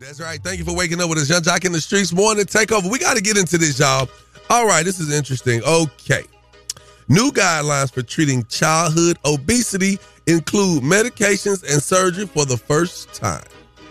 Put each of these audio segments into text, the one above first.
That's right. Thank you for waking up with us. Yung Joc in the streets morning takeover. We got to get into this, y'all. All right, this is interesting. Okay. New guidelines for treating childhood obesity include medications and surgery for the first time.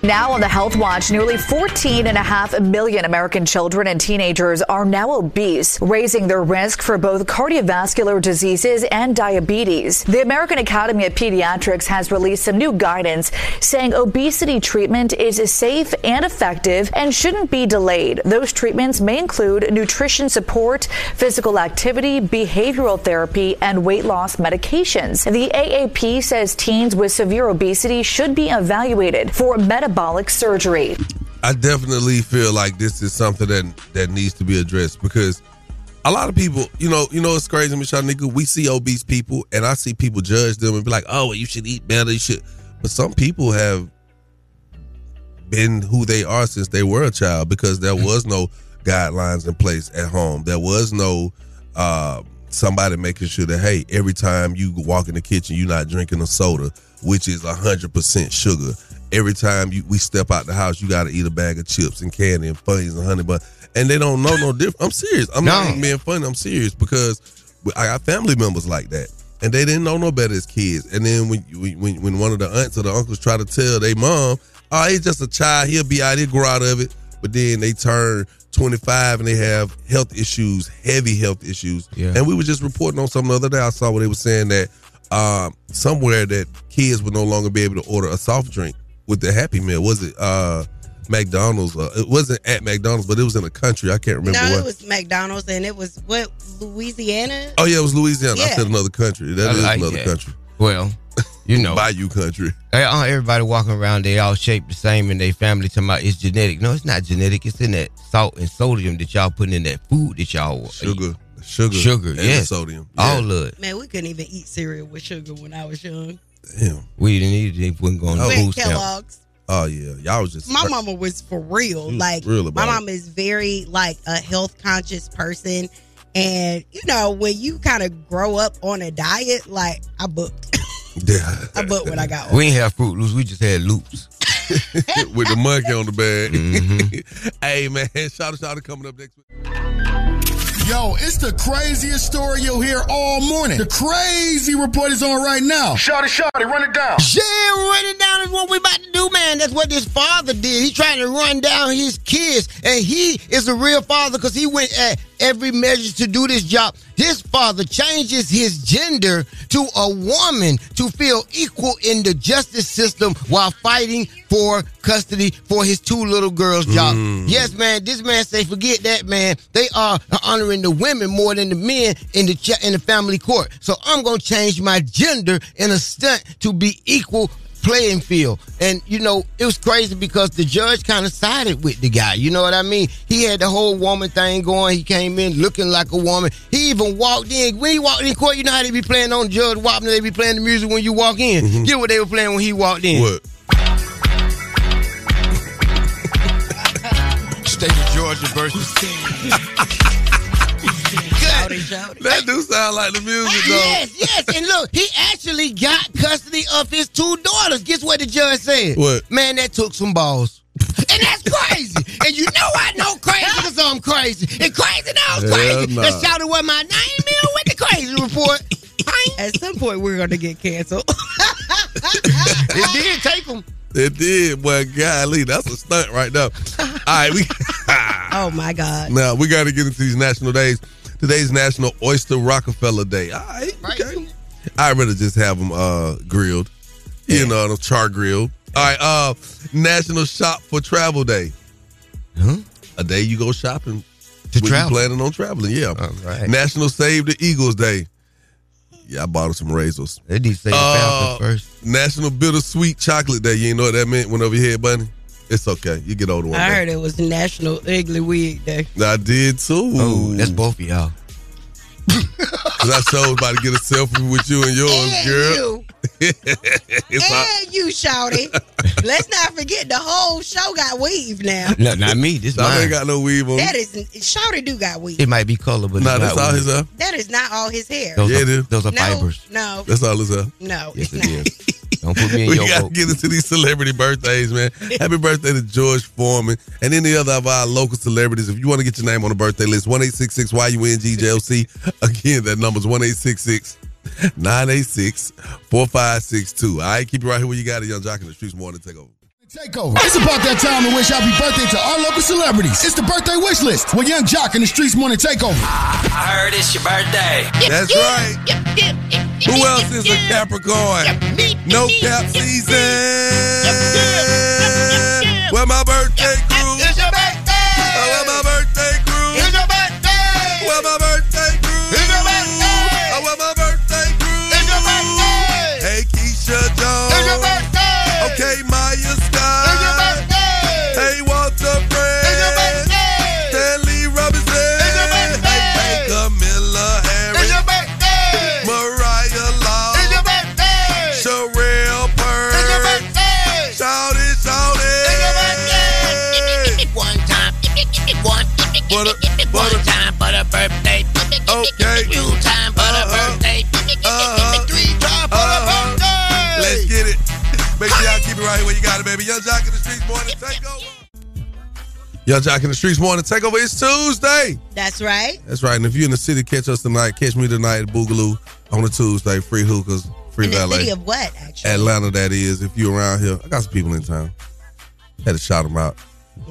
Now on the Health Watch, nearly 14.5 million American children and teenagers are now obese, raising their risk for both cardiovascular diseases and diabetes. The American Academy of Pediatrics has released some new guidance saying obesity treatment is safe and effective and shouldn't be delayed. Those treatments may include nutrition support, physical activity, behavioral therapy, and weight loss medications. The AAP says teens with severe obesity should be evaluated for metabolic metabolic surgery. I definitely feel like this is something that that needs to be addressed because a lot of people, you know, you know, it's crazy, Miss Shyneka. We see obese people, and I see people judge them and be like, "Oh, well, you should eat better." You should, but some people have been who they are since they were a child because there was no guidelines in place at home. There was no uh, somebody making sure that hey, every time you walk in the kitchen, you're not drinking a soda, which is hundred percent sugar every time you, we step out the house, you got to eat a bag of chips and candy and funnies and honey bun. And they don't know no different. I'm serious. I'm no. not even being funny. I'm serious because I got family members like that. And they didn't know no better as kids. And then when when, when one of the aunts or the uncles try to tell their mom, oh, he's just a child, he'll be out, he'll grow out of it. But then they turn 25 and they have health issues, heavy health issues. Yeah. And we were just reporting on something the other day. I saw where they were saying that um, somewhere that kids would no longer be able to order a soft drink with the Happy Meal. Was it uh McDonald's? Uh, it wasn't at McDonald's, but it was in a country. I can't remember. No, what. it was McDonald's, and it was what Louisiana. Oh yeah, it was Louisiana. Yeah. I said another country. That I is like another that. country. Well, you know, Bayou country. Everybody walking around, they all shaped the same in their family. Talking about it's genetic. No, it's not genetic. It's in that salt and sodium that y'all putting in that food that y'all sugar. Eat. Sugar, sugar, yeah, sodium, yeah. all of it. Man, we couldn't even eat cereal with sugar when I was young. Damn, we didn't eat it. We wasn't going to oh. Kellogg's. Oh yeah, y'all was just. My mama was for real. Like real my mom is very like a health conscious person, and you know when you kind of grow up on a diet, like I booked. Yeah, I booked when I got. We ain't have Froot Loops. We just had loops. With the monkey on the bag. Mm-hmm. hey man, shout out, shout out coming up next week. Yo, it's the craziest story you'll hear all morning. The crazy report is on right now. Shawty, shawty, run it down. Yeah, run it down is what we about to do, man. That's what this father did. He's trying to run down his kids, and he is a real father because he went at every measure to do this job. His father changes his gender to a woman to feel equal in the justice system while fighting for custody for his two little girls' job. Mm. Yes, man. This man say, forget that, man. They are honoring the women more than the men in the in the family court. So I'm gonna change my gender in a stunt to be equal playing field. And, you know, it was crazy because the judge kind of sided with the guy. You know what I mean? He had the whole woman thing going. He came in looking like a woman. He even walked in. When he walked in court, you know how they be playing on Judge Wapner? They be playing the music when you walk in. Mm-hmm. Get what they were playing when he walked in. What? State of Georgia versus. That do sound like the music, though. Yes, yes. And look, he actually got custody of his two daughters. Guess what the judge said? What? Man, that took some balls. And that's crazy. and you know I know crazy because I'm crazy. And crazy knows crazy. Nah. That shouted what my name is with the crazy report. At some point, we're going to get canceled. it did take them. It did, boy. Golly, that's a stunt right now. All right, we. oh my God. Now we got to get into these national days. Today's National Oyster Rockefeller Day. All right, okay. I'd rather just have them uh, grilled, yeah. you know, char grilled. All right, uh, National Shop for Travel Day. Huh? A day you go shopping to travel. planning on traveling, yeah. All right. National Save the Eagles Day. Yeah, I bought some razors. They need to save uh, first. National Bittersweet Chocolate Day. You know what that meant? Went over here, bunny. It's okay. You get older one. I day. heard it was National Ugly Wig Day. I did too. Oh, that's both of y'all. Cause I sure was about to get a selfie with you and yours, and girl. You. and you, Shawty. Let's not forget the whole show got weave now. No, not me. This I ain't got no weave on. That is Shawty do got weave. It might be color, but nah, that's all his hair. That is not all his hair. Those yeah, are, it is. Those are no, fibers. No, that's all his hair. No, yes, it's it not. Don't put me in we your gotta boat. get into these celebrity birthdays, man. Happy birthday to George Foreman and any other of our local celebrities. If you want to get your name on the birthday list, one eight six six Y U N G J O C. Again, that number's one eight six six. 986 4562. All right, keep it right here where you got it. Yung Joc in the streets morning take over. Takeover. It's about that time to wish happy birthday to our local celebrities. It's the birthday wish list with Yung Joc in the Streets Morning Takeover. I heard it's your birthday. That's right. Who else is a Capricorn? No cap season. Where my birthday Butter, one time for the birthday. Okay. Two time for the Uh-huh. birthday. Uh-huh. Three time for the Uh-huh. birthday. Let's get it. Make sure y'all keep it right here where you got it, baby. Yung Joc in the streets morning takeover. Yung Joc in the streets morning takeover. It's Tuesday. That's right. That's right. And if you're in the city, catch us tonight. Catch me tonight at Boogaloo on a Tuesday. Free hookers, free In the valet. city of what, actually? Atlanta, that is. If you're around here, I got some people in town. Had to shout them out.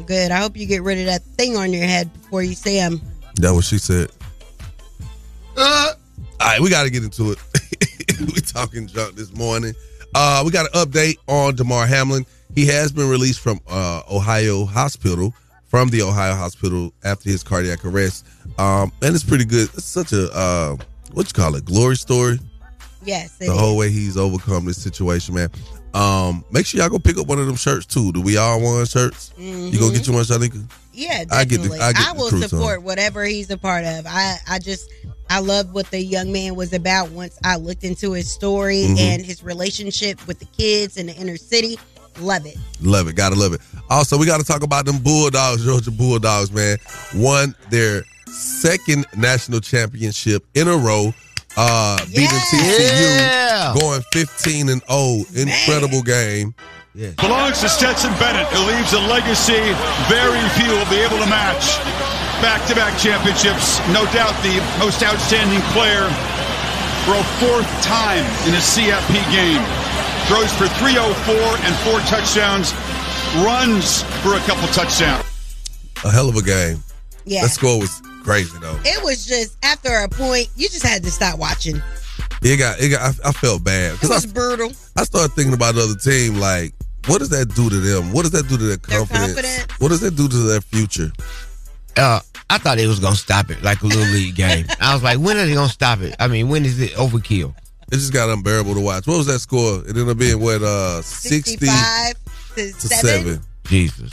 Good. I hope you get rid of that thing on your head before you see him. That what she said. Uh, all right, we got to get into it. we talking junk this morning. Uh, we got an update on Damar Hamlin. He has been released from uh, Ohio Hospital, from the Ohio Hospital after his cardiac arrest. Um, and it's pretty good. It's such a uh, what you call it, glory story. Yes. it the is. whole way he's overcome this situation, man. Um, make sure y'all go pick up one of them shirts too. Do we all want shirts? You gonna get you one, Shyneka? Yeah, I get the- definitely. I get the will on support whatever he's a part of. I, I just, I love what the young man was about once I looked into his story Mhm. and his relationship with the kids in the inner city. Love it. Love it, gotta love it. Also, we gotta talk about them Bulldogs, Georgia Bulldogs, man. Won their second national championship in a row. Uh beating TCU, Yeah. going 15 and 0. Incredible game. belongs to Stetson Bennett, who leaves a legacy very few will be able to match. Back to back championships, no doubt the most outstanding player for a fourth time in a CFP game. Throws for 304 and four touchdowns, runs for a couple touchdowns. A hell of a game. Yeah. That score was crazy though. It was just after a point, you just had to stop watching. It got it got I, I felt bad. It 'Cause I- was brutal. I started thinking about the other team, like, what does that do to them? What does that do to their confidence? confidence. What does that do to their future? Uh, I thought it was gonna stop it like a little league game. I was like, when are they gonna stop it? I mean, when is it overkill? It just got unbearable to watch. What was that score? It ended up being what, uh, 60 65 to, to 7. 7. Jesus.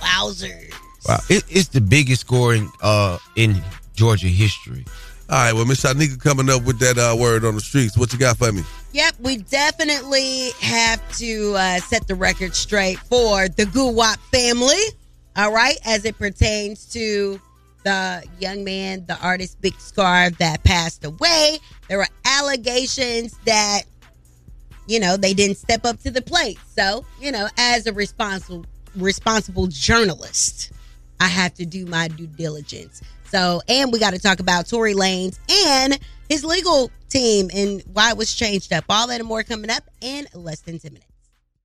Wowzers. Wow. It, it's the biggest score in uh in Georgia history. All right, well, Miss Shyneka coming up with that uh, word on the streets. What you got for me? Yep, we definitely have to uh, set the record straight for the Guwop family. All right, as it pertains to the young man, the artist Big Scarr that passed away. There were allegations that you know they didn't step up to the plate. So you know, as a responsible responsible journalist, I have to do my due diligence. So, and we got to talk about Tory Lanez and his legal team and why it was changed up. All that and more coming up in less than 10 minutes.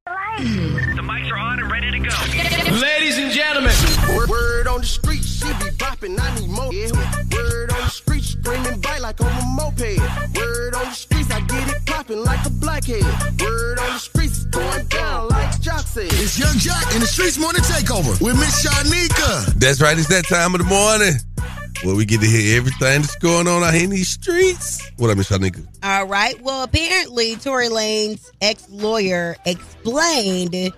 The mics are on and ready to go. Ladies and gentlemen, Word, word on the street, she be bopping, I need more. Word on the street, screaming bite like on a moped. Word on the streets, I get it popping like a blackhead. Word on the streets, going down like Jock said. It's Yung Joc in the Streets Morning Takeover with Miss Shyneka. That's right, it's that time of the morning where we get to hear everything that's going on out here in these streets. What up, Miss Shyneka? All right. Well, apparently, Tory Lanez' ex lawyer explained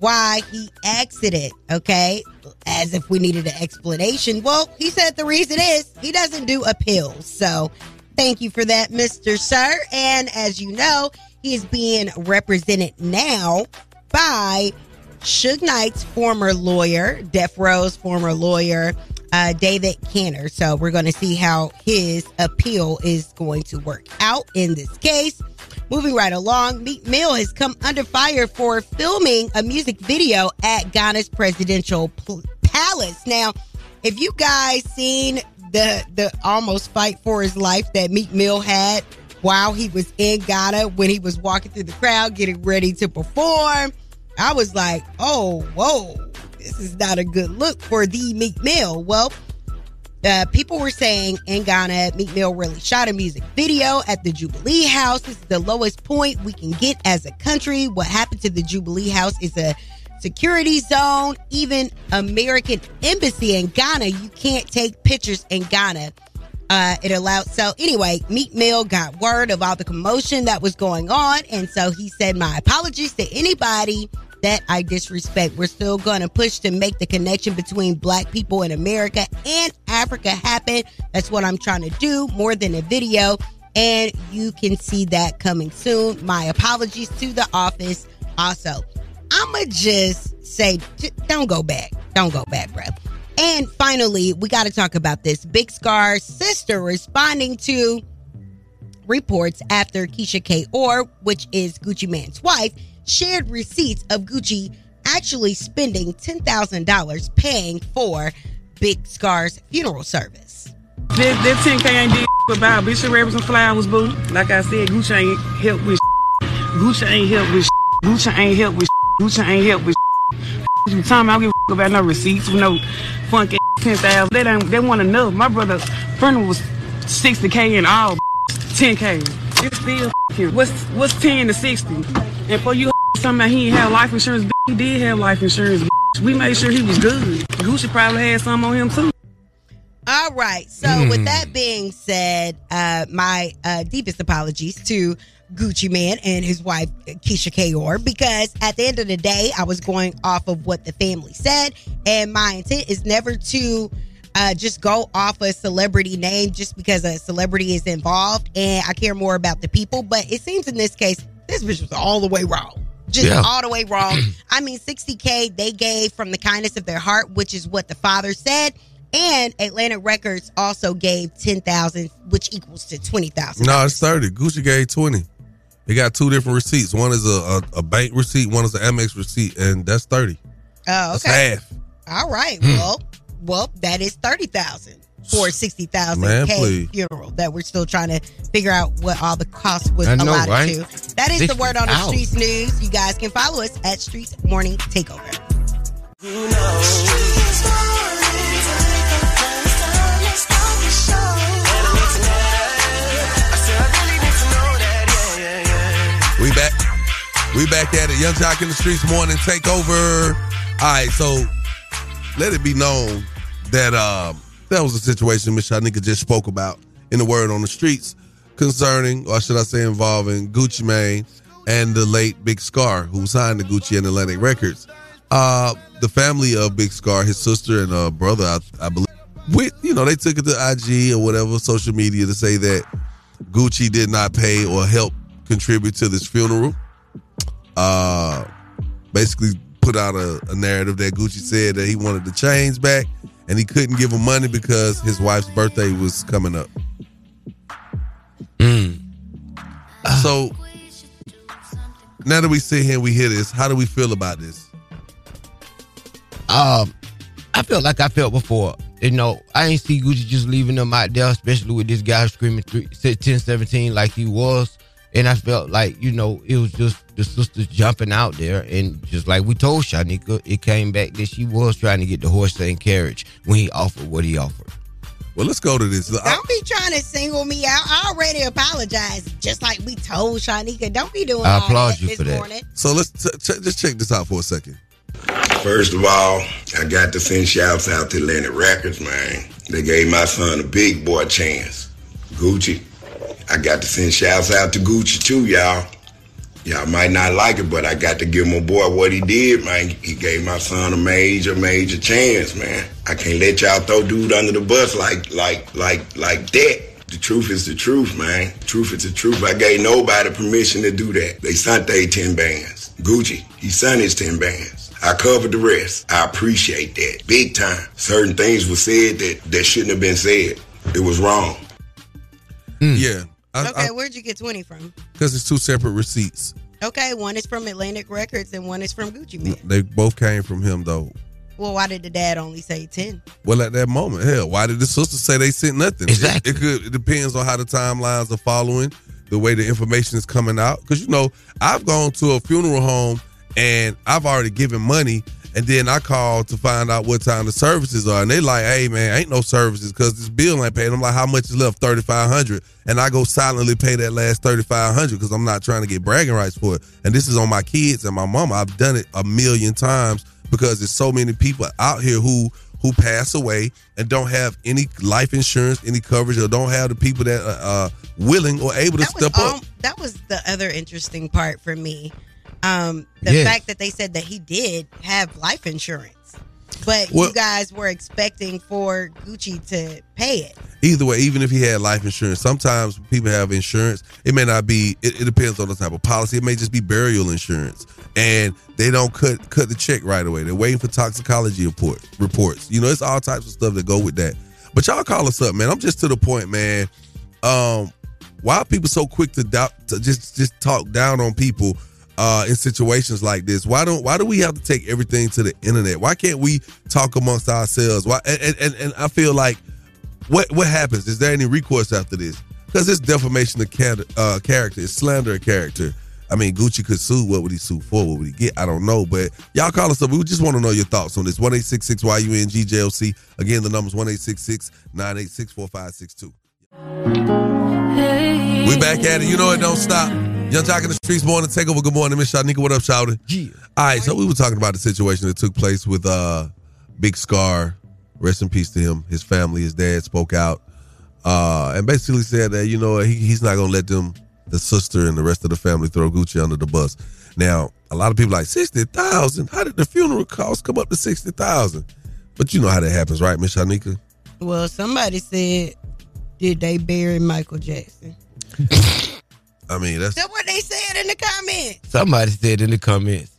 why he exited. Okay. As if we needed an explanation. Well, he said the reason is he doesn't do appeals. So thank you for that, Mr. Sir. And as you know, he is being represented now by Suge Knight's former lawyer, Death Row's former lawyer, uh, David Kenner. So we're going to see how his appeal is going to work out in this case. moving right along, Meek Mill has come under fire for filming a music video at Ghana's presidential pl- palace. Now, if you guys seen the the almost fight for his life that Meek Mill had while he was in Ghana when he was walking through the crowd getting ready to perform, I was like, "Oh, whoa, this is not a good look for the Meek Mill." Well, uh, people were saying in Ghana, Meek Mill really shot a music video at the Jubilee House. This is the lowest point we can get as a country. What happened to the Jubilee House is a security zone. Even American embassy in Ghana, you can't take pictures in Ghana. Uh, it allowed so anyway, Meek Mill got word of all the commotion that was going on, and so he said, "My apologies to anybody that I disrespect. We're still going to push to make the connection between black people in America and Africa happen. That's what I'm trying to do more than a video. And you can see that coming soon. My apologies to the office. Also, I'ma just say, don't go back. Don't go back, bro. And finally, we got to talk about this. Big Scarr's sister responding to reports after Keyshia Ka'oir, which is Gucci Mane's wife, shared receipts of Gucci actually spending $10,000 paying for Big Scarr's funeral service. This, that 10K ain't did about bitch. Read some flowers, boo. Like I said, Gucci ain't help with Gucci ain't help with Gucci ain't help with Gucci ain't help with you talking? I don't give a about no receipts with no funky 10,000. They don't, they want enough. My brother funeral was 60K and all 10K. It's still f***ing- what's what's 10 to 60? And for you talking about he ain't have life insurance, bitch, he did have life insurance. We made sure he was good. Gucci probably had some on him too. All right. So, with that being said, uh, my uh, deepest apologies to Gucci Mane and his wife Keyshia Ka'oir because at the end of the day, I was going off of what the family said, and my intent is never to uh, just go off a celebrity name just because a celebrity is involved, and I care more about the people. But it seems in this case, this bitch was all the way wrong. Just Yeah. all the way wrong. I mean, 60K they gave from the kindness of their heart, which is what the father said. And Atlantic Records also gave 10,000, which equals to 20,000. No, it's 30. Gucci gave 20. They got two different receipts. One is a, a, a bank receipt, one is an Amex receipt, and that's 30. Oh, That's okay. half. All right. Hmm. Well, well, that is 30,000 for a 60,000 K please. funeral that we're still trying to figure out what all the cost was I know, allotted right? to. That is the word on the 60,000. Streets News. You guys can follow us at Streets Morning Takeover. We We back at it. Yung Joc in the Streets morning takeover. All right, so let it be known that um, that was a situation Miss Shanika just spoke about in the word on the streets concerning, or should I say, involving Gucci Mane and the late Big Scarr, who signed to Gucci and Atlantic Records. Uh, the family of Big Scarr, his sister and uh, brother, I, I believe, with you know, they took it to IG or whatever social media to say that Gucci did not pay or help contribute to this funeral. Uh, basically put out a, a narrative that Gucci said that he wanted the chains back and he couldn't give him money because his wife's birthday was coming up. So now that we sit here and we hear this, how do we feel about this? Um, I felt like I felt before. You know, I ain't see Gucci just leaving them out there, especially with this guy screaming three, 10, 17 like he was. And I felt like, you know, it was just the sisters jumping out there. And just like we told Shyneka, it came back that she was trying to get the horse and carriage when he offered what he offered. Well, let's go to this. Don't be trying to single me out. I already apologized, just like we told Shyneka. Don't be doing I all applaud that you this for that. morning. So let's t- ch- just check this out for a second. First of all, I got to send shouts out to Atlantic Records, man. They gave my son a big boy chance. Gucci. I got to send shouts out to Gucci too, y'all. Y'all might not like it, but I got to give my boy what he did, man. He gave my son a major, major chance, man. I can't let y'all throw dude under the bus like, like, like, like that. The truth is the truth, man. Truth is the truth. I gave nobody permission to do that. They sent they 10 bands. Gucci, he sent his 10 bands. I covered the rest. I appreciate that. Big time. Certain things were said that, that shouldn't have been said. It was wrong. Hmm. Yeah, Okay, where'd you get 20 from? Because it's two separate receipts. Okay, one is from Atlantic Records and one is from Gucci Mane. They both came from him though. Well, why did the dad only say 10? Well, at that moment, hell, why did the sister say they sent nothing? Exactly. It, it could. It depends on how the timelines are following, the way the information is coming out. Because you know, I've gone to a funeral home and I've already given money, and then I called to find out what time the services are, and they like, "Hey man, ain't no services because this bill ain't paid." I'm like, "How much is left? Thirty five hundred. And I go silently pay that last thirty five hundred because I'm not trying to get bragging rights for it. And this is on my kids and my mama. I've done it a million times because there's so many people out here who who pass away and don't have any life insurance, any coverage, or don't have the people that are uh, willing or able to step up. Um, that was the other interesting part for me. Um, the Yes. fact that they said that he did have life insurance, but Well- you guys were expecting for Gucci to pay it. Either way, even if he had life insurance, sometimes people have insurance. It may not be. It, it depends on the type of policy. It may just be burial insurance, and they don't cut cut the check right away. They're waiting for toxicology report, reports. You know, it's all types of stuff that go with that. But y'all call us up, man. I'm just to the point, man. Um, why are people so quick to doubt to just just talk down on people uh, in situations like this? Why don't why do we have to take everything to the internet? Why can't we talk amongst ourselves? Why and and, and I feel like what what happens? Is there any recourse after this? Because it's defamation of char- uh, character, it's slander of character. I mean, Gucci could sue. What would he sue for? What would he get? I don't know. But y'all call us up. We just want to know your thoughts on this. One eight six six Y U N G J O C. Again, the number's one eight six six nine eight six four five six two. We back at it. You know it don't stop. Yung Joc in the streets morning takeover. Good morning, Miss Shyneka. What up, Shawty? Yeah. All right, so we were talking about the situation that took place with uh Big Scarr. Rest in peace to him. His family, his dad spoke out. Uh, and basically said that, you know, he, he's not gonna let them, the sister and the rest of the family throw Gucci under the bus. Now, a lot of people like sixty thousand. How did the funeral cost come up to sixty thousand? But you know how that happens, right, Miss Shyneka? Well, somebody said, did they bury Michael Jackson? I mean, that's That's what they said in the comments. Somebody said in the comments,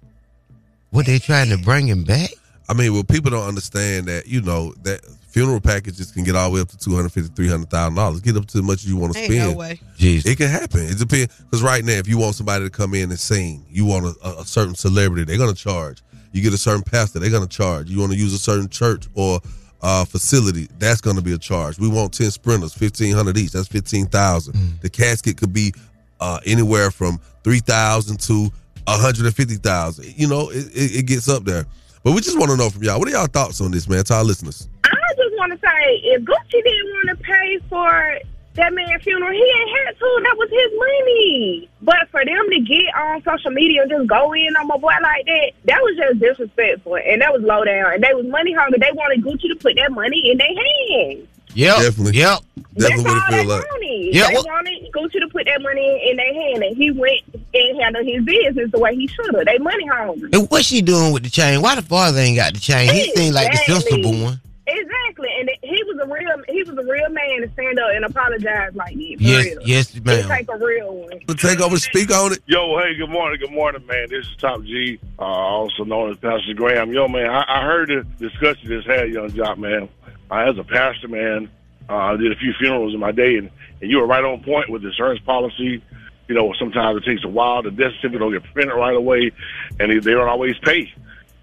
what they trying to bring him back? I mean, well, people don't understand that, you know, that funeral packages can get all the way up to two hundred fifty, three hundred thousand dollars. Get up to as much as you want to Ain't spend. no way. Jeez. It can happen. It depends. Because right now, if you want somebody to come in and sing, you want a, a, a certain celebrity, they're gonna charge. You get a certain pastor, they're gonna charge. You want to use a certain church or uh, facility, that's gonna be a charge. We want ten sprinters, fifteen hundred each. That's fifteen thousand. The casket could be uh, anywhere from three thousand to one hundred and fifty thousand. You know, it, it, it gets up there. But we just want to know from y'all. What are y'all thoughts on this, man? To our listeners. I just want to say, if Gucci didn't want to pay for that man's funeral, he ain't had to. That was his money. But for them to get on social media and just go in on my boy like that, that was just disrespectful. And that was low down. And they was money hungry. They wanted Gucci to put that money in their hands. Yep. Definitely. Yep. Definitely That's what all it they feel like. wanted. Yeah, they well- wanted Gucci to put that money in their hand, and he went and handled his business the way he should have. They money hungry. And what's she doing with the chain? Why the father ain't got the chain? He seemed like the Exactly. sensible one. Exactly, and he was a real he was a real man to stand up and apologize like that. For Yes, real. yes, It ma'am. take a real one. Take over, speak on it. Yo, hey, good morning, good morning, man. This is Top G, uh, also known as Pastor Graham. Yo, man, I, I heard the discussion this had, young job, man. Uh, as a pastor, man, uh, I did a few funerals in my day, and, and you were right on point with the insurance policy. You know, sometimes it takes a while. The death certificate don't get printed right away, and they, they don't always pay.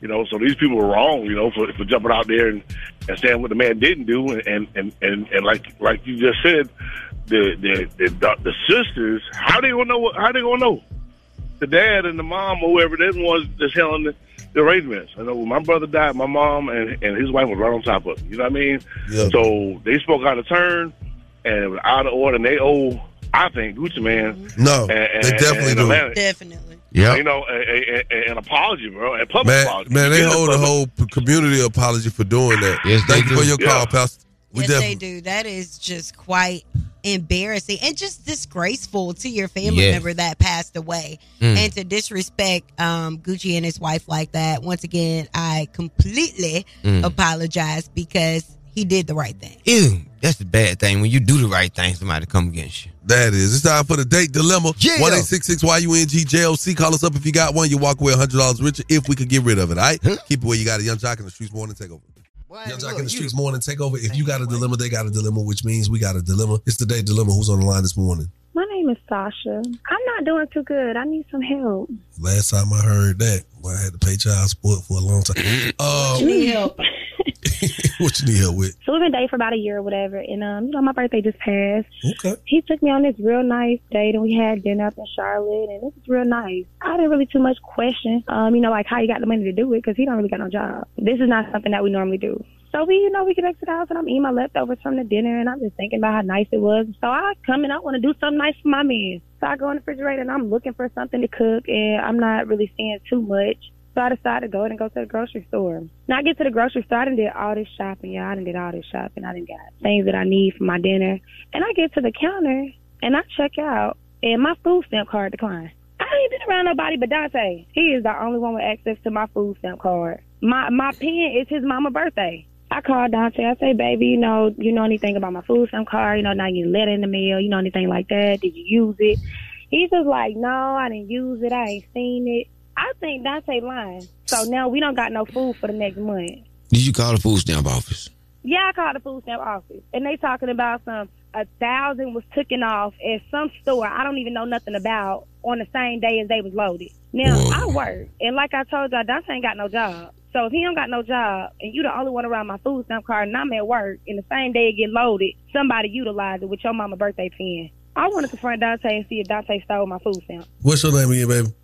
You know, so these people were wrong. You know, for, for jumping out there and, and saying what the man didn't do, and and and, and like like you just said, the the the, the the sisters, how they gonna know? How they gonna know? the dad and the mom or whoever they're the ones that's handling the, the arrangements. I know when my brother died, my mom and, and his wife was right on top of it. You know what I mean? Yeah. So they spoke out of turn and it was out of order and they owe I think Gucci Mane No, and, and, they definitely and do. Atlantic, Definitely. Yeah. You know, a, a, a, an apology, bro, and public Man, apology. man, they Yeah, hold a whole community apology for doing that. Yes, Thank they you for do. your call, Yeah. Pastor. We yes, definitely they do. That is just quite embarrassing and just disgraceful to your family Yes. member that passed away. Mm. And to disrespect um, Gucci and his wife like that. Once again, I completely Mm. apologize because he did the right thing. Ew, that's the bad thing. When you do the right thing, somebody come against you. That is. It's time for the date dilemma. Yeah. One eight six six Y U N G J O C. Call us up if you got one. You walk away hundred dollars richer if we could get rid of it. All right. Keep it where you got it. Yung Joc in the streets morning takeover. Yung Joc in the streets morning takeover. If you got a dilemma, they got a dilemma, which means we got a dilemma. It's the date dilemma. Who's on the line this morning? My name is Sasha. I'm not doing too good. I need some help. Last time I heard that, well, I had to pay child support for a long time. Uh, You need help. what you need help with? So we've been dating for about a year or whatever, and um, you know, my birthday just passed. Okay. He took me on this real nice date, and we had dinner up in Charlotte, and it was real nice. I didn't really too much question, um, you know, like how he got the money to do it, because he don't really got no job. This is not something that we normally do. So we, you know, we get back to the house, and I'm eating my leftovers from the dinner, and I'm just thinking about how nice it was. So I come and I want to do something nice for my man. So I go in the refrigerator, and I'm looking for something to cook, and I'm not really seeing too much. So I decided to go and go to the grocery store. Now I get to the grocery store, I done did all this shopping. Yeah, I done did all this shopping. I done got things that I need for my dinner. And I get to the counter and I check out and my food stamp card declined. I ain't been around nobody but Dante. He is the only one with access to my food stamp card. My my pen is his mama birthday. I called Dante. I say, baby, you know, you know anything about my food stamp card? You know, now you letter in the mail. You know anything like that? Did you use it? He's just like, no, I didn't use it. I ain't seen it. I think Dante lying. So now we don't got no food for the next month. Did you call the food stamp office? Yeah, I called the food stamp office, and they talking about some a thousand was taken off at some store I don't even know nothing about on the same day as they was loaded. Now I work, and like I told y'all, Dante ain't got no job. So if he don't got no job, and you the only one around my food stamp card, and I'm at work, and the same day it get loaded, somebody utilize it with your mama birthday pin. I want to confront Dante and see if Dante stole my food stamp. What's your name again, baby?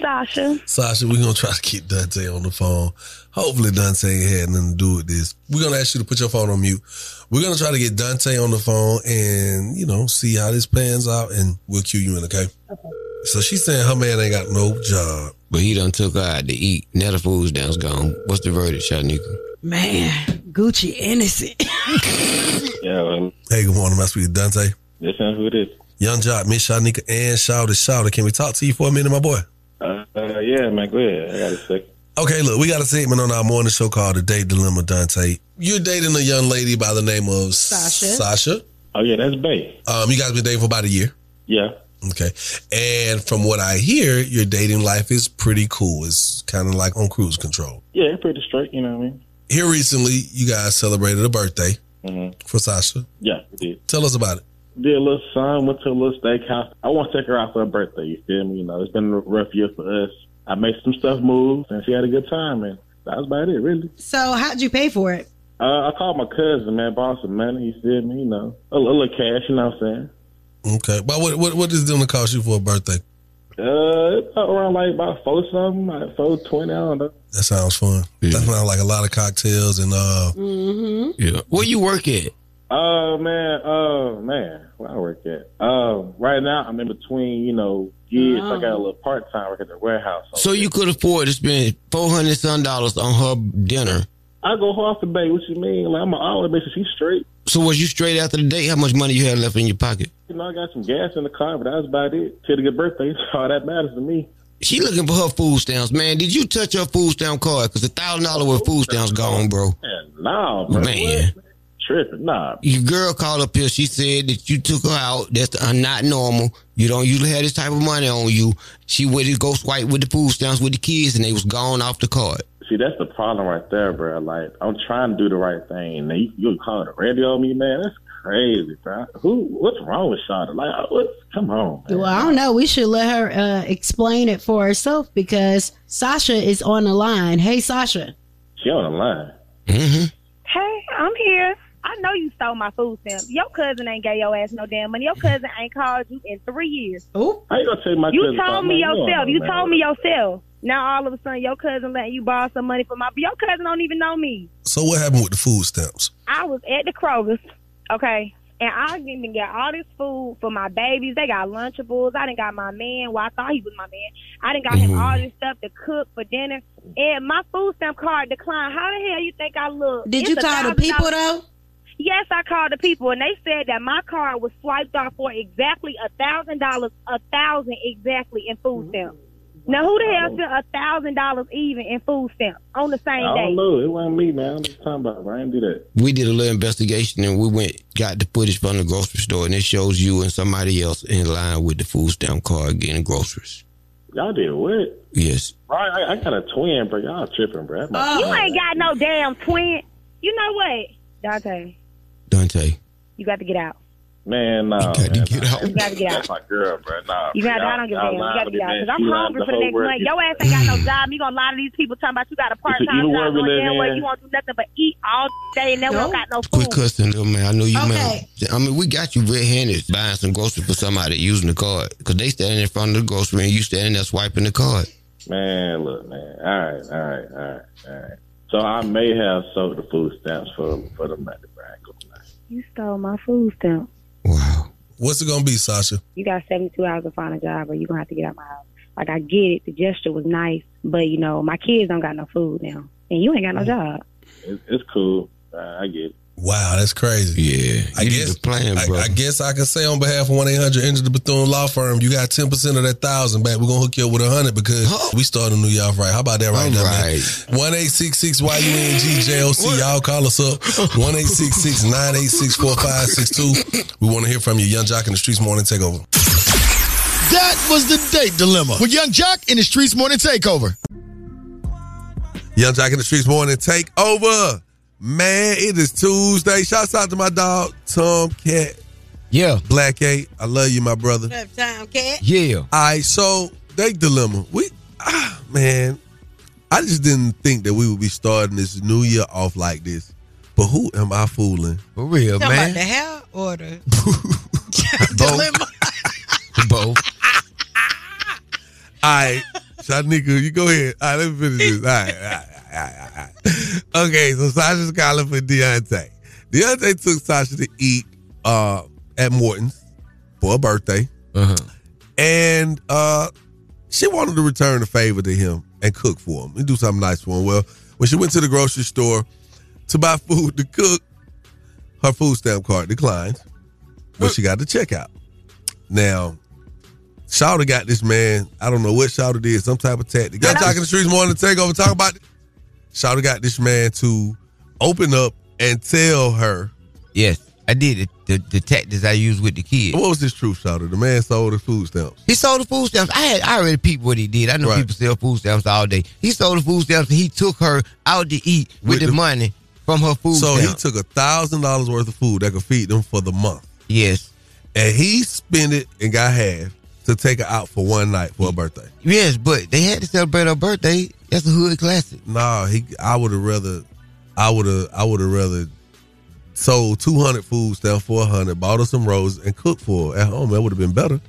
Sasha. Sasha, we're gonna try to keep Dante on the phone. Hopefully Dante ain't had nothing to do with this. We're gonna ask you to put your phone on mute. We're gonna try to get Dante on the phone and, you know, see how this pans out and we'll cue you in, okay? Okay. So she's saying her man ain't got no job. But he done took her out to eat. Now the food stamp's gone. What's the verdict, Shyneka? Man, Gucci innocent. Yeah, Hey, good morning. I speak to Dante. this is who it is. Yung Joc, Miss Shyneka, and Shawty Shawty. Can we talk to you for a minute, my boy? Uh, uh, yeah, man, go ahead. I got a second. Okay, look, we got a segment on our morning show called The Date Dilemma, Dante. You're dating a young lady by the name of Sasha. Sasha. Oh, yeah, that's Bay. Um, you guys been dating for about a year. Yeah. Okay. And from what I hear, your dating life is pretty cool. It's kind of like on cruise control. Yeah, it's pretty straight, you know what I mean? Here recently, you guys celebrated a birthday Mm-hmm. for Sasha. Yeah, we did. Tell us about it. Did a little son, went to a little steakhouse. I want to take her out for her birthday, you feel me? You know, it's been a rough year for us. I made some stuff move, and she had a good time, man. That was about it, really. So how'd you pay for it? Uh, I called my cousin, man, borrowed some money, you feel me? You know, a, a little cash, you know what I'm saying? Okay. But what what what is it gonna cost you for a birthday? Uh, around like about four something, like four twenty. I don't know. That sounds fun. That sounds like a lot of cocktails and uh Mm-hmm. Yeah. Where you work at? Oh man, oh man, where I work at? Um, right now I'm in between, you know, gigs. I got a little part time work at the warehouse. So you could afford to spend four hundred some dollars on her dinner. I go half a day. What you mean? Like I'm an hour, make sure she's straight. So was you straight after the date? How much money you had left in your pocket? You know, I got some gas in the car, but that was about it. A good birthday. That's all that matters to me. She looking for her food stamps, man. Did you touch her food stamp card? Cause a thousand dollar worth of food stamps gone, bro. Man, nah, bro. Man. What? Tripping, nah. Your girl called up here. She said that you took her out. That's uh, not normal. You don't usually have this type of money on you. She went to go swipe with the food stamps with the kids, and they was gone off the card. See, that's the problem right there, bro. Like, I'm trying to do the right thing. And you, you call the radio on me, man. That's crazy, bro. Who? What's wrong with Shada? Like, what? Come on. Man. Well, I don't know. We should let her uh, explain it for herself because Sasha is on the line. Hey, Sasha. She on the line. Mm-hmm. Hey, I'm here. I know you stole my food stamp. Your cousin ain't gave your ass no damn money. Your cousin ain't called you in three years. Oh, How you gonna tell my You cousin told something? me Man, yourself. don't You know, told me yourself. Now all of a sudden your cousin letting you borrow some money from my. Your cousin don't even know me. So what happened with the food stamps? I was at the Kroger's, okay, and I didn't get all this food for my babies. They got Lunchables. I didn't got my man. Well, I thought he was my man. I didn't got him mm-hmm. all this stuff to cook for dinner, and my food stamp card declined. How the hell you think I look? Did It's you a call the people though? Yes, I called the people, and they said that my card was swiped off for exactly a thousand dollars, a thousand exactly in food stamps. Now, who the hell spent a thousand dollars even in food stamps on the same I day? don't know. It wasn't me, man. I'm just talking about. I didn't do that. We did a little investigation, and we went got the footage from the grocery store, and it shows you and somebody else in line with the food stamp card getting groceries. Y'all did what? Yes. Right, I, I got a twin, bro. Y'all tripping, bro. That's You ain't got no damn twin. You know what, Dante? Dante. You got to get out. Man, nah. got to get out. You gotta get That's out. my girl, bro. Nah. You bro. got. I Y'all- don't give a y'all damn. You got to to get out because I'm hungry for the next world. month. Your ass ain't got no job. You gonna lie to these people talking about you got a part time job. we Knowing live damn well you won't do nothing but eat all day and never Nope. got no Quit food. cussing, little man. I know you, Okay. man. I mean, we got you red-handed buying some groceries for somebody using the card because they standing in front of the grocery and you standing there swiping the card. Man, look, man. All right, all right, all right, all right. So I may have sold the food stamps for for the money, bro. I ain't gonna lie. You stole my food stamp. Wow. What's it gonna be, Sasha? You got 72 hours to find a job, or you're gonna have to get out my house. Like I get it, the gesture was nice, but you know my kids don't got no food now, and you ain't got no job. It's, it's cool. Uh, I get it. Wow, that's crazy. Yeah. I you guess need a plan, I, bro. I guess I can say on behalf of one eight hundred Enter the Bethune Law Firm, you got ten percent of that thousand back. We're gonna hook you up with a hundred because we started New Year off right. How about that right All now, right. man? One eight six six Y U N G J O C. Y'all call us up. One eight six six nine eight six four five six two. We want to hear from you, Yung Joc in the Streets Morning Takeover. That was the date dilemma with Yung Joc in the Streets Morning Takeover. Yung Joc in the Streets Morning Takeover. Man, it is Tuesday. Shouts out to my dog Tom Cat yeah. Black Eight. I love you, my brother. What up, Tom Cat? Yeah. All right, so date dilemma. We, ah, man, I just didn't think that we would be starting this new year off like this. But who am I fooling? For real, Talking man. about the hair or the Both. Both. All right, Shyneka, you go ahead. All right, let me finish this. All right, all right, all right, all right. Okay, so Sasha's calling for Deontay. Deontay took Sasha to eat uh, at Morton's for her birthday. Uh-huh. And uh, she wanted to return the favor to him and cook for him and do something nice for him. Well, when she went to the grocery store to buy food to cook, her food stamp card declined, but she got the checkout. Now, Shouter got this man. I don't know what Shouter did, some type of tactic. Got talking the streets more than take over. Talk about it. Shouter got this man to open up and tell her. Yes, I did it. The, the tactics I used with the kids. What was this truth, Shouter? The man sold the food stamps. He sold the food stamps. I had I already peeped what he did. I know Right. people sell food stamps all day. He sold the food stamps and he took her out to eat with, With the, the- money from her food So he took a thousand dollars worth of food that could feed them for the month. yes. And he spent it and got half to take her out for one night for her birthday. Yes, but they had to celebrate her birthday. That's a hood classic. Nah, he I would have rather I would have I would have rather sold two hundred food stamps for a hundred, bought her some roses and cooked for her at home. That would have been better.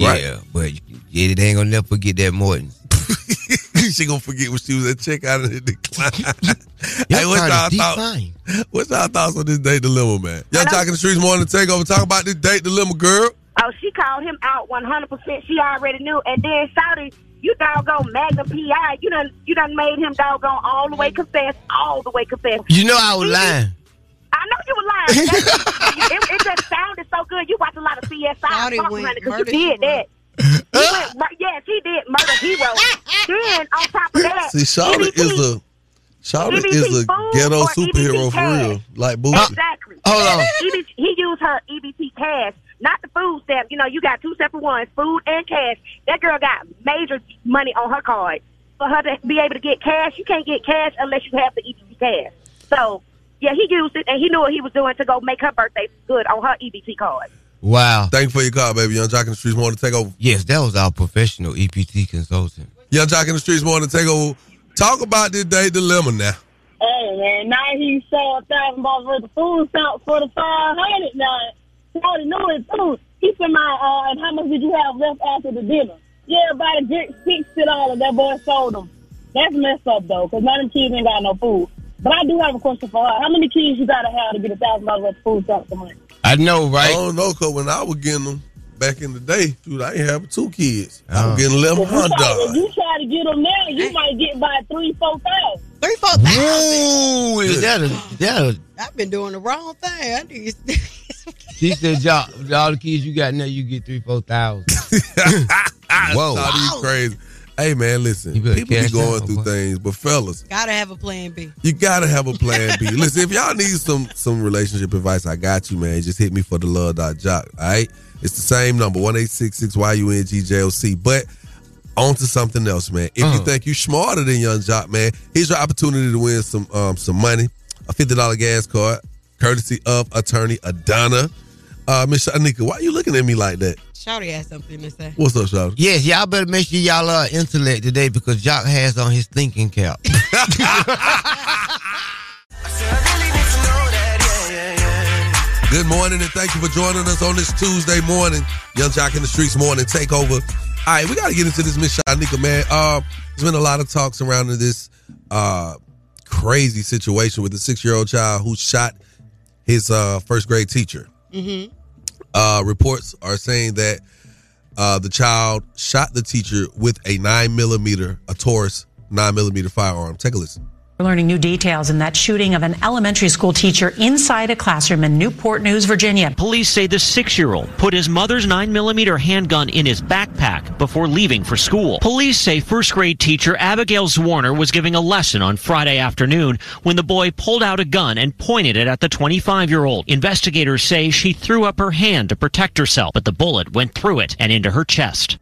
Right. Yeah, but yeah, they ain't gonna never forget that Morton. she gonna forget when she was at checkout and it declined. Hey, what's card y'all thoughts? What's y'all thoughts on this date dilemma, man? Y'all talking the streets morning to take over. Talk about this date dilemma, girl. Oh, she called him out 100%. She already knew. And then Shawty, you doggone Magnum PI. You done, you done made him doggone all the way confess, all the way confess. You know I was lying. I know you were lying. It, it just sounded so good. You watch a lot of CSI, Shawty Fuck, went honey, 'cause murder, you did that. He went, yes, he did murder hero. then on top of that, See, Shawty EBT is a Shawty EBT is a ghetto superhero EBT for cash? real, like Boosie. Exactly. Hold on. EBT, he used her EBT cash, not the food stamp. You know, you got two separate ones, food and cash. That girl got major money on her card. For her to be able to get cash, you can't get cash unless you have the EBT cash. So, yeah, he used it, and he knew what he was doing to go make her birthday good on her EBT card. Wow. Thank you for your call, baby. Yung Joc in the streets morning to take over. Yes, that was our professional EBT consultant. Yung Joc in the streets morning to take over. Talk about this day dilemma now. Hey man, now he sold a thousand dollars worth of food stamps for the five hundred. Now he already knew it too. He said, "My uh, and how much did you have left after the dinner?" Yeah, about a good sixty dollars. That boy sold them. That's messed up though, because none of them kids ain't got no food. But I do have a question for her. How many kids you gotta have to get a thousand dollars worth of food stamps a month? I know, right? I don't know, cause when I was getting them back in the day, dude, I ain't having two kids. I Oh. was getting eleven If you, try, if you try to get them now, you might get by three, four thousand. Three, four thousand. Ooh, is that a, that a, I've been doing the wrong thing. I need she said, y'all, all the kids you got now, you get three, four thousand. Whoa. Shawty, you crazy. Hey man, listen. You better People be going out, through boy. things, but fellas, gotta have a plan B. you gotta have a plan B. listen, if y'all need some some relationship advice, I got you, man. Just hit me for the love dot jock. All right, it's the same number one eight six six y u n g j o c. But on to something else, man. If you Uh-huh. think you're smarter than Yung Joc, man, here's your opportunity to win some um some money, a fifty dollar gas card, courtesy of attorney Adana. Uh, Miss Shyneka, why are you looking at me like that? Shawty has something to say. What's up, Shawty? Yes, y'all better make sure y'all are intellect today because Jock has on his thinking cap. Good morning and thank you for joining us on this Tuesday morning. Yung Joc in the Streets morning takeover. All right, we got to get into this Miss Shyneka, man. Uh, there's been a lot of talk surrounding this uh, crazy situation with the six year old child who shot his uh, first grade teacher. Mm-hmm. Uh, reports are saying that uh, the child shot the teacher with a nine millimeter, a Taurus nine millimeter firearm. Take a listen. We're learning new details in that shooting of an elementary school teacher inside a classroom in Newport News, Virginia. Police say the six year old put his mother's 9mm handgun in his backpack before leaving for school. Police say first grade teacher Abigail Zwerner was giving a lesson on Friday afternoon when the boy pulled out a gun and pointed it at the 25 year old. Investigators say she threw up her hand to protect herself, but the bullet went through it and into her chest.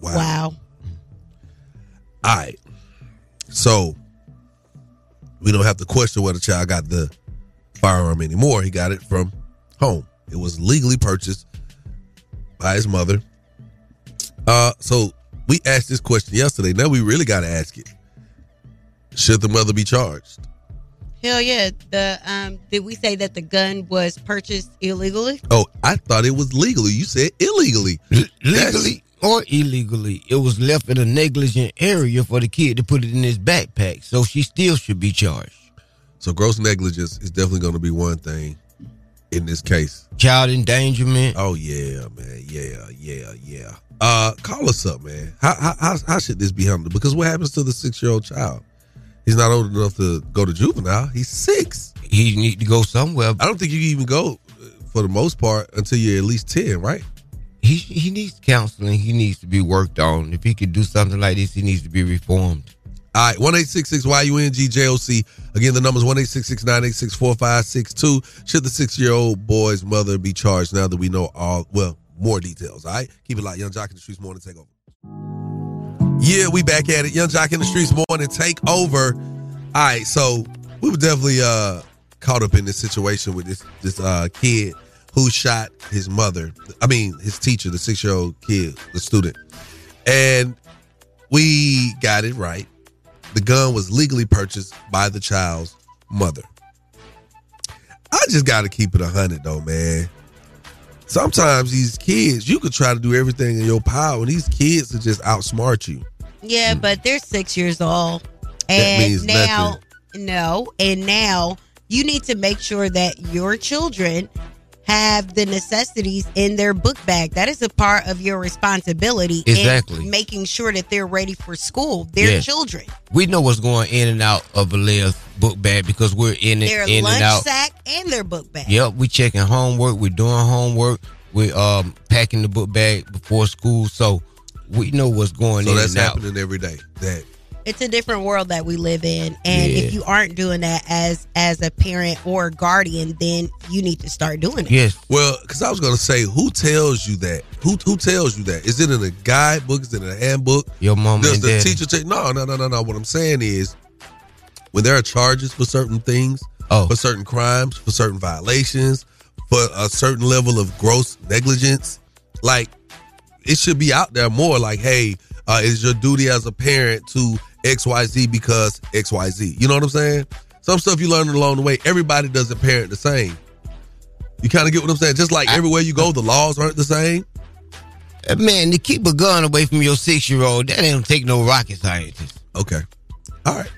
Wow. All right. So we don't have to question whether the child got the firearm anymore. He got it from home. It was legally purchased by his mother. Uh, so we asked this question yesterday. Now we really got to ask it: Should the mother be charged? Hell yeah. The um did we say that the gun was purchased illegally? Oh, I thought it was legally. You said illegally. Legally or illegally, it was left in a negligent area for the kid to put it in his backpack, so she still should be charged. So gross negligence is definitely going to be one thing in this case. Child endangerment. Oh yeah, man. Yeah, yeah, yeah. Uh, call us up, man. How how how, how should this be handled? Because what happens to the six year old child? He's not old enough to go to juvenile. He's six. He need to go somewhere. I don't think you can even go uh, for the most part until you're at least ten, right? He he needs counseling. He needs to be worked on. If he could do something like this, he needs to be reformed. All right, one eight six six Y U N G J O C. Again, the number is one eight six six nine eight six four five six two. Should the six year old boy's mother be charged? Now that we know all well more details. All right, keep it like Yung Joc in the Streetz morning take over. Yeah, we back at it. Yung Joc in the Streetz morning take over. All right, so we were definitely uh caught up in this situation with this this uh kid who shot his mother. I mean, his teacher, the six year old kid, the student, and we got it right. The gun was legally purchased by the child's mother. I just got to keep it a hundred though, man. Sometimes these kids, you could try to do everything in your power, and these kids will just outsmart you. Yeah, mm. but they're six years old. And now nothing. no, and now you need to make sure that your children have the necessities in their book bag. That is a part of your responsibility in Exactly. making sure that they're ready for school. They're Yeah. children. We know what's going in and out of Aliyah's book bag because we're in it, Their in lunch and out. sack and their book bag. Yep, we checking homework. We're doing homework. We're um packing the book bag before school, so we know what's going So in that's and out. happening every day. That It's a different world that we live in. And Yeah. if you aren't doing that as as a parent or guardian, then you need to start doing it. Yes. Well, because I was gonna say, who tells you that? Who who tells you that? Is it in a guidebook? Is it in a handbook? Your mom Does and the dad. teacher take? No, no, no, no, no. What I'm saying is, when there are charges for certain things, Oh. for certain crimes, for certain violations, for a certain level of gross negligence, like it should be out there more. Like, hey, uh, it's your duty as a parent to X Y Z because X Y Z. You know what I'm saying? Some stuff you learn along the way. Everybody doesn't parent the same. You kind of get what I'm saying. Just like everywhere you go, the laws aren't the same. Uh, Man, to keep a gun away from your six year old, that ain't take no rocket scientist. Okay. All right.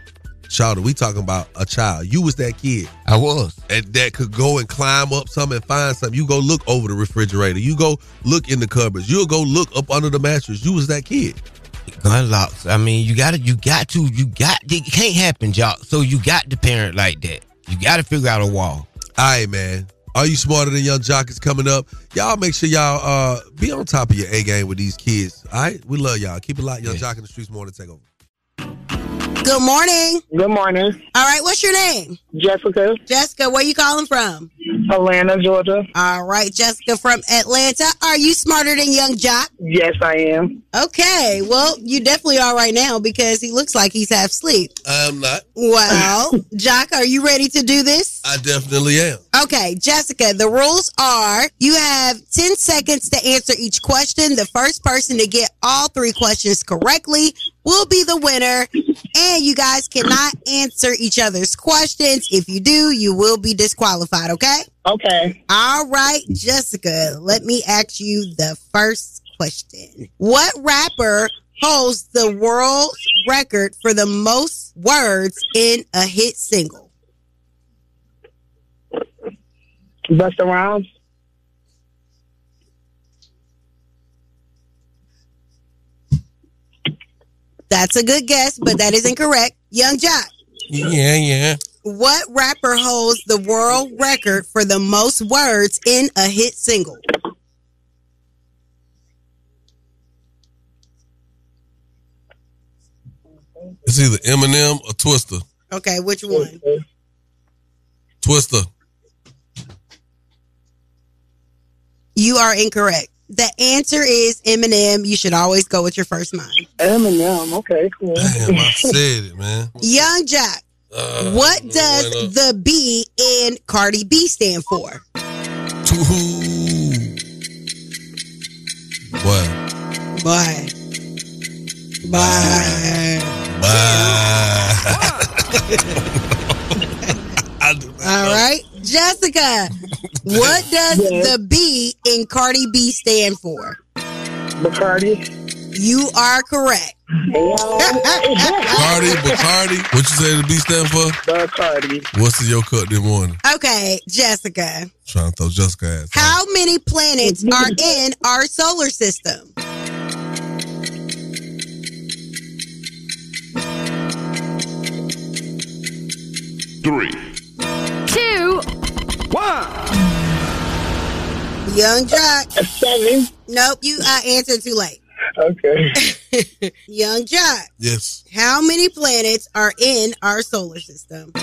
Child, we talking about a child. You was that kid. I was. And that could go and climb up something and find something. You go look over the refrigerator. You go look in the cupboards. You'll go look up under the mattress. You was that kid. Gun locks. I mean, you gotta, you got to, you got, it can't happen, y'all. So you got to parent like that. You got to figure out a wall. All right, man. Are you smarter than Yung Joc is coming up? Y'all make sure y'all uh be on top of your A game with these kids. All right, we love y'all. Keep it locked, Yung Joc in the streets. Morning take over. Good morning. Good morning. All right, what's your name? Jessica. Jessica, where you calling from? Atlanta, Georgia. All right, Jessica from Atlanta. Are you smarter than Yung Joc? Yes, I am. Okay, well, you definitely are right now because he looks like he's half asleep. I'm not. Well, Joc, are you ready to do this? I definitely am. Okay, Jessica, the rules are you have 10 seconds to answer each question. The first person to get all three questions correctly will be the winner. And you guys cannot answer each other's questions. If you do, you will be disqualified, okay? Okay. All right, Jessica, let me ask you the first question. What rapper holds the world record for the most words in a hit single? Busta Rhymes. That's a good guess, but that is incorrect. Yung Joc, Yeah, yeah. what rapper holds the world record for the most words in a hit single? It's either Eminem or Twista. Okay, which one? Twista. You are incorrect. The answer is Eminem. You should always go with your first mind. Eminem. Okay, cool. Damn, I said it, man. Yung Joc, uh, what does the B in Cardi B stand for? Boy. Bye. Bye. All right. Jessica, what does the B in Cardi B stand for? Bacardi. You are correct. Bacardi, Bacardi. What you say the B stand for? Bacardi. What's in your cup this morning? Okay, Jessica. Trying to throw Jessica ass. How many planets are in our solar system? Three. Two. One. Yung Joc. Seven. Nope, you uh, answered too late. Okay. Yung Joc. Yes. How many planets are in our solar system? I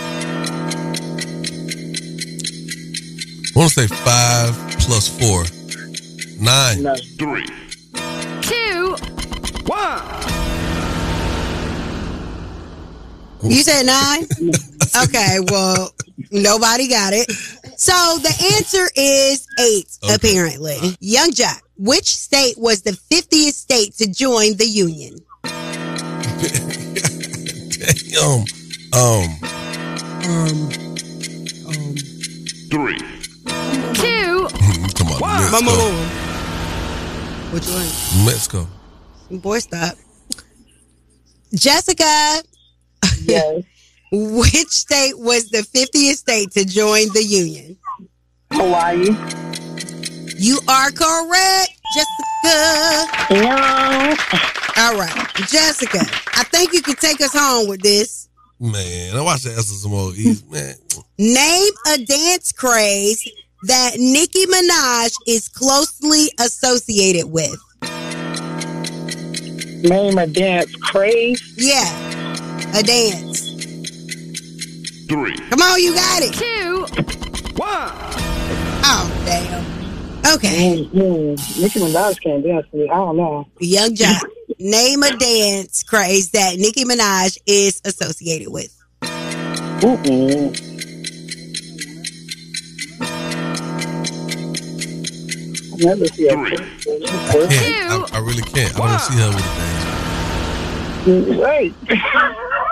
want to say five plus four. Nine. Three. Two. One. You said nine? okay, well, nobody got it. So the answer is eight, apparently. Yung Joc, which state was the 50th state to join the Union? Um, um, Um, Three. two. come on, Mama. Mexico. Which one? Mexico. Boy, stop. Jessica. Yes. Which state was the 50th state to join the Union? Hawaii. You are correct, Jessica. No. All right, Jessica. I think you can take us home with this. Man, I watched the answer some more. Easy. Man, Name a dance craze that Nicki Minaj is closely associated with. Name a dance craze. Yeah, a dance. Three. Come on, you got it. Two. One. Oh, damn. Okay. Mm-hmm. Nicki Minaj can't dance to me. I don't know. Yung Joc. Name a dance craze that Nicki Minaj is associated with. Mm-mm. I never see a I can't. I, I really can't. I don't see her with a dance. Right.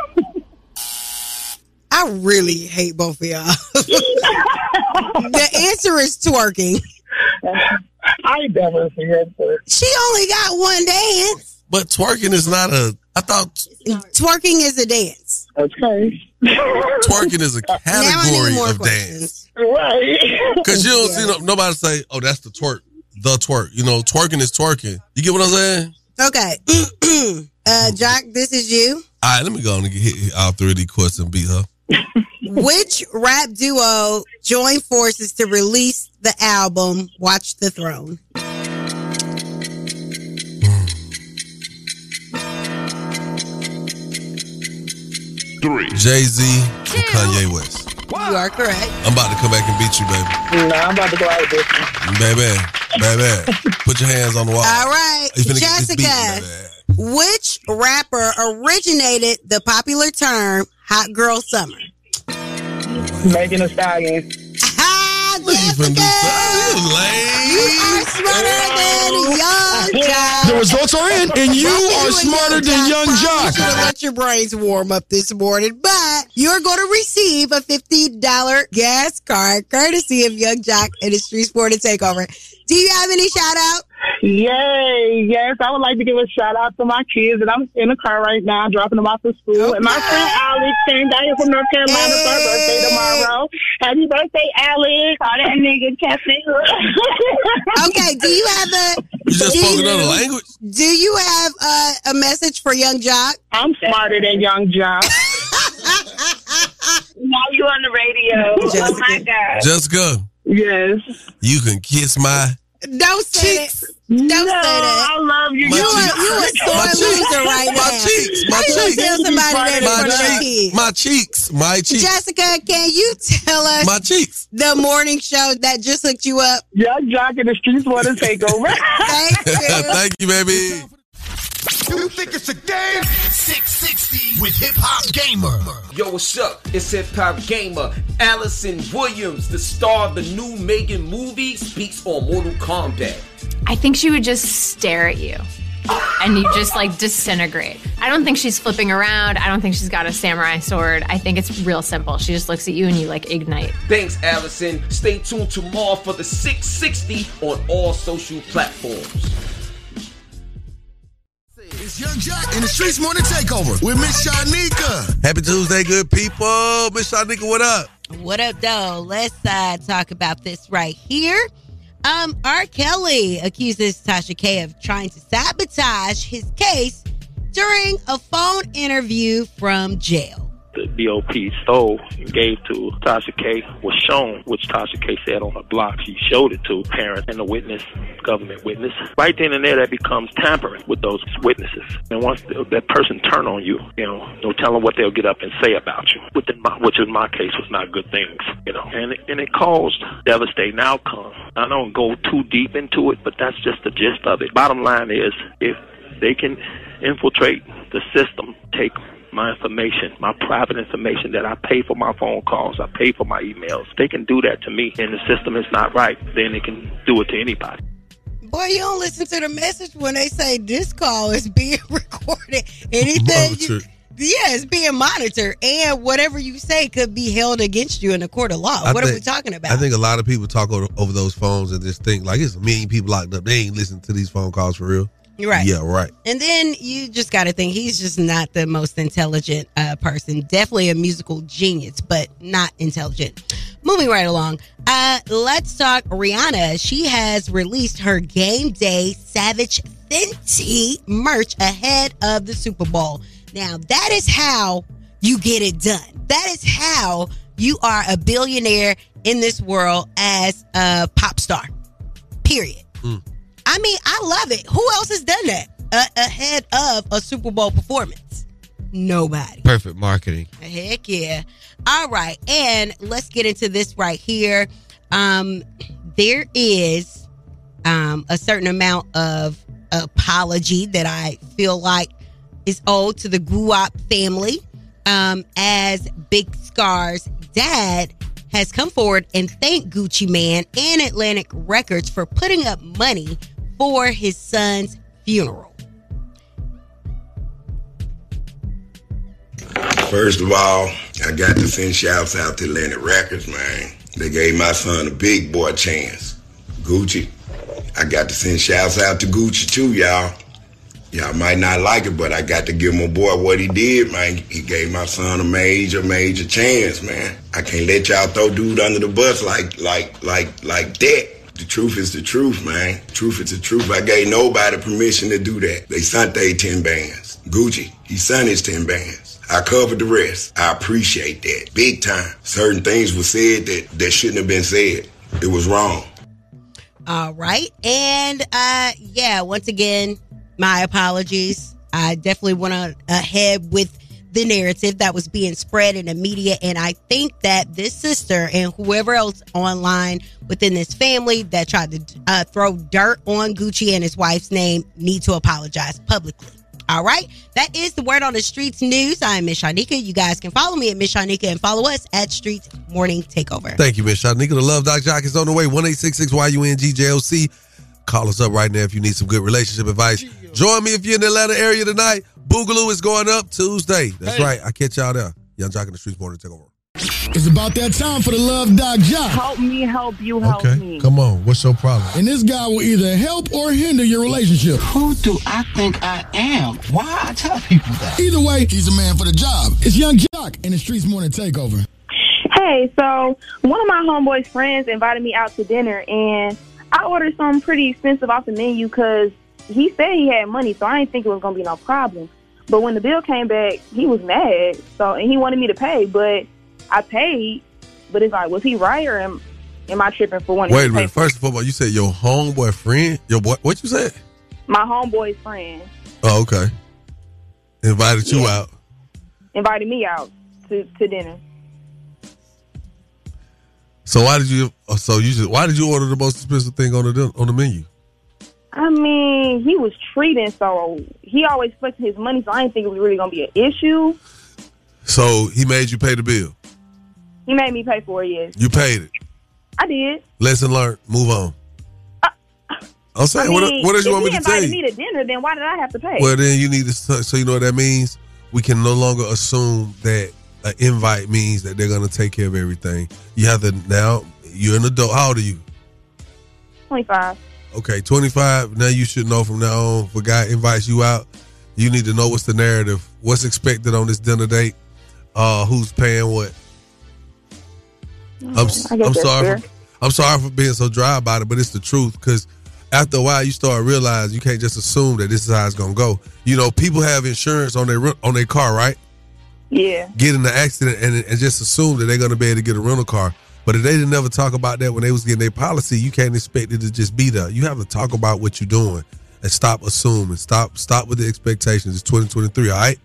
I really hate both of y'all. the answer is twerking. I never see her. She only got one dance. But twerking is not a. I thought Twerking is a dance. Okay. twerking is a Now I need category of questions. dance. Right. Because you don't see no, nobody say, "Oh, that's the twerk." The twerk. You know, twerking is twerking. You get what I'm saying? Okay. uh, Joc, this is you. All right, let me go on and get hit all three of these questions and beat her. Which rap duo joined forces to release the album Watch the Throne? Three. Jay Z and Kanye West. You are correct. I'm about to come back and beat you, baby. Nah, I'm about to go out of this. Baby, baby. Put your hands on the wall. All right, You finna get this beat, Jessica. Which rapper originated the popular term "hot girl summer"? Megan Thee Stallion. Ah, Jessica, you are smarter than Yung Joc. The results are in, and you are smarter than Yung Joc. Should have let your brains warm up this morning, but you're going to receive a fifty dollar gas card courtesy of Yung Joc and his Street Sport and Takeover. Do you have any shout out? Yay! Yes, I would like to give a shout out to my kids, and I'm in the car right now, dropping them off to school. And my friend Alex came down here from North Carolina for her birthday tomorrow. Happy birthday, Alex! All that nigga Cafe. Okay, do you have a? You just do spoke you- another language? Do you have uh, a message for Yung Joc? I'm smarter than Yung Joc. now you on the radio. Oh my god. Jessica, Yes. you can kiss my. Don't say that. Don't say that. I love you. My You a, cheeks. you a My sore cheeks. loser right now. My cheeks. My How you cheeks. tell somebody that in My front of kids? My cheeks. My cheeks. Jessica, can you tell us My cheeks. the morning show that just hooked you up? Yung Joc and the streets want to take over. Thank you. Thank you, baby. You think it's a game? 660 with Hip Hop Gamer. Yo, what's up? It's Hip Hop Gamer. Allison Williams, the star of the new Megan movie, speaks on Mortal Kombat. I think she would just stare at you and you just like disintegrate. I don't think she's flipping around. I don't think she's got a samurai sword. I think it's real simple. She just looks at you and you like ignite. Thanks, Allison. Stay tuned tomorrow for the 660 on all social platforms. It's Yung Joc and the Streetz Morning Takeover with Miss Shyneka. Happy Tuesday, good people. Miss Shyneka, what up? What up, though? Let's uh, talk about this right here. Um, R. Kelly accuses Tasha K of trying to sabotage his case during a phone interview from jail. The BOP stole and gave to Tasha K was shown, which Tasha K said on her blog. She showed it to parents and the witness, government witness. Right then and there, that becomes tampering with those witnesses. And once th- that person turn on you, you know, no telling what they'll get up and say about you, which in my, which in my case was not good things, you know. And it, and it caused devastating outcome. I don't go too deep into it, but that's just the gist of it. Bottom line is, if they can infiltrate the system, take my information, my private information that I pay for my phone calls, I pay for my emails. They can do that to me and the system is not right, then they can do it to anybody. Boy, you don't listen to the message when they say this call is being recorded. Anything, you, yeah, it's being monitored, and whatever you say could be held against you in a court of law. I what are we talking about? I think a lot of people talk over, over those phones and just think like it's a million people locked up. They ain't listening to these phone calls for real. Right. Yeah, right. And then you just got to think he's just not the most intelligent uh, person. Definitely a musical genius, but not intelligent. Moving right along, uh, let's talk Rihanna. She has released her Game Day Savage Fenty merch ahead of the Super Bowl. Now, that is how you get it done. That is how you are a billionaire in this world as a pop star. Period. I mean, I love it. Who else has done that uh, ahead of a Super Bowl performance? Nobody. Perfect marketing. Heck yeah. All right. And let's get into this right here. Um, there is um, a certain amount of apology that I feel like is owed to the Guwop family um, as Big Scarr's dad has come forward and thanked Gucci Mane and Atlantic Records for putting up money for his son's funeral. First of all, I got to send shouts out to Atlantic Records, man. They gave my son a big boy chance. Gucci. I got to send shouts out to Gucci too, y'all. Y'all might not like it, but I got to give my boy what he did, man. He gave my son a major, major chance, man. I can't let y'all throw dude under the bus like, like, like, like that. The truth is the truth, man. Truth is the truth. I gave nobody permission to do that. They sent they 10 bands. Gucci, he sent his 10 bands. I covered the rest. I appreciate that. Big time. Certain things were said that, that shouldn't have been said. It was wrong. All right. And uh yeah, once again, my apologies. I definitely went ahead with the narrative that was being spread in the media. And I think that this sister and whoever else online within this family that tried to uh, throw dirt on Gucci and his wife's name need to apologize publicly. All right. That is the word on the streets news. I'm Miss Shyneka. You guys can follow me at Miss Shyneka and follow us at Streetz Morning Takeover. Thank you, Miss Shyneka. The Love Doc Joc is on the way. 1 YUNGJLC. Call us up right now if you need some good relationship advice. Join me if you're in the Atlanta area tonight. Boogaloo is going up Tuesday. That's Hey. right. I catch y'all there. Yung Joc in the Streetz Morning Takeover. It's about that time for the Love Doc Joc. Help me, help you, help me. Come on. What's your problem? And this guy will either help or hinder your relationship. Who do I think I am? Why I tell people that? Either way, he's a man for the job. It's Yung Joc in the Streetz Morning Takeover. Hey, so one of my homeboy's friends invited me out to dinner, and I ordered something pretty expensive off the menu because he said he had money, so I didn't think it was gonna be no problem. But when the bill came back, he was mad, so and he wanted me to pay, but I paid. But it's like, was he right or am am I tripping for wanting Wait a minute. First of all, you said your homeboy friend? Your boy? What you said? My homeboy's friend Oh, okay. Invited you Yeah. out. invited me out to, to dinner. So why did you? So you just why did you order the most expensive thing on the on the menu? I mean, he was treating, so he always flexing his money, so I didn't think it was really gonna be an issue. So he made you pay the bill. He made me pay for it, yes. You paid it. I did. Lesson learned. Move on. Uh, I'm saying, I what, mean, what else you want me he to tell invited you? me to dinner, then why did I have to pay? Well, then you need to. So you know what that means? We can no longer assume that an invite means that they're going to take care of everything. You have to now. You're an adult. How old are you? 25. Okay, 25. Now you should know from now on. If a guy invites you out, you need to know what's the narrative, what's expected on this dinner date, uh, who's paying what. I'm, I'm sorry. For, I'm sorry for being so dry about it, but it's the truth. Because after a while, you start realizing you can't just assume that this is how it's gonna go. You know, people have insurance on their on their car, right? Yeah. Get in the accident and, and just assume that they're gonna be able to get a rental car. But if they didn't never talk about that when they was getting their policy, you can't expect it to just be there. You have to talk about what you're doing and stop assuming. Stop stop with the expectations. It's 2023, all right?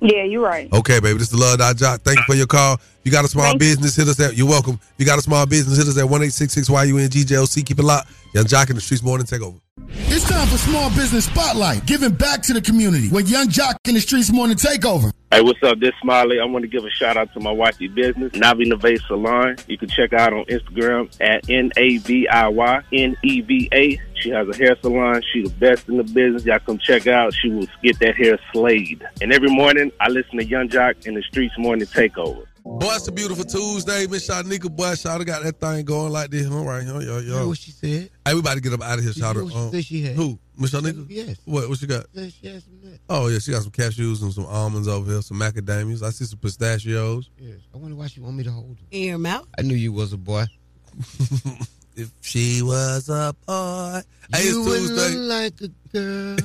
Yeah, you're right. Okay, baby. This is the Love Dot Joc. Thank you for your call. If you got a small Thank you. business, hit us at you're welcome. If you got a small business, hit us at 1866 YUNGJLC. Keep it locked. Yung Joc in the streets morning take over. It's time for Small Business Spotlight, giving back to the community with Yung Joc in the Streetz Morning Takeover. Hey, what's up? This Smiley. I want to give a shout out to my wifey business, Navi Neve Salon. You can check out on Instagram at N A V I Y N E V A. She has a hair salon. She the best in the business. Y'all come check out. She will get that hair slayed. And every morning, I listen to Yung Joc in the Streetz Morning Takeover. Boy, it's a beautiful Tuesday. Miss Shyneka, boy, Shawty got that thing going like this. All right, yo, yo, yo. heard what she said? Hey, we about to get up out of here, You heard Shawty. what she Um, said she had? Who? Miss Shyneka? Yes. What, what she got? Yes, she has some. Oh, yeah, she got some cashews and some almonds over here, some macadamias. I see some pistachios. Yes. I wonder why she want me to hold her. In your mouth? I knew you was a boy. If she was a boy. Hey, you it's would Tuesday. look like a girl.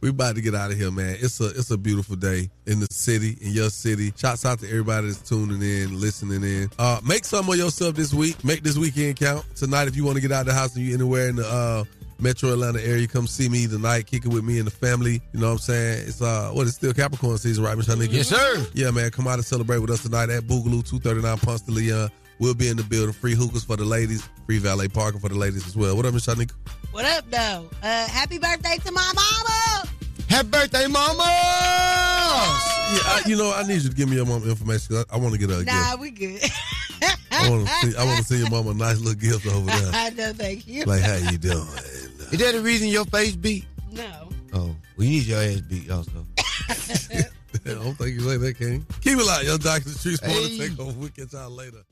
We about to get out of here, man. It's a it's a beautiful day in the city, in your city. Shouts out to everybody that's tuning in, listening in. Uh, make some of yourself this week. Make this weekend count. Tonight, if you want to get out of the house and you anywhere in the uh, Metro Atlanta area, come see me tonight. Kick it with me and the family. You know what I'm saying? It's uh, what? It's still Capricorn season, right, Miss? Yes, sir. Yeah, man. Come out and celebrate with us tonight at Boogaloo 239 Ponce de Leon. We'll be in the building. Free hookahs for the ladies. Free valet parking for the ladies as well. What up, Miss Shyneka? What up, though? Uh, happy birthday to my mama. Happy birthday, mama! Yeah, I, you know, I need you to give me your mom information. I, I want to get her a gift. Nah, we good. I want to see. I want to see your mama a nice little gift over there. I know, thank you. Like, how you doing? Is that the reason your face beat? No. Oh, well, you need your ass beat also. I don't think you like that, King. Keep it light, yo, Doctor Streets. Hey. Hey. Take over. We'll catch y'all later.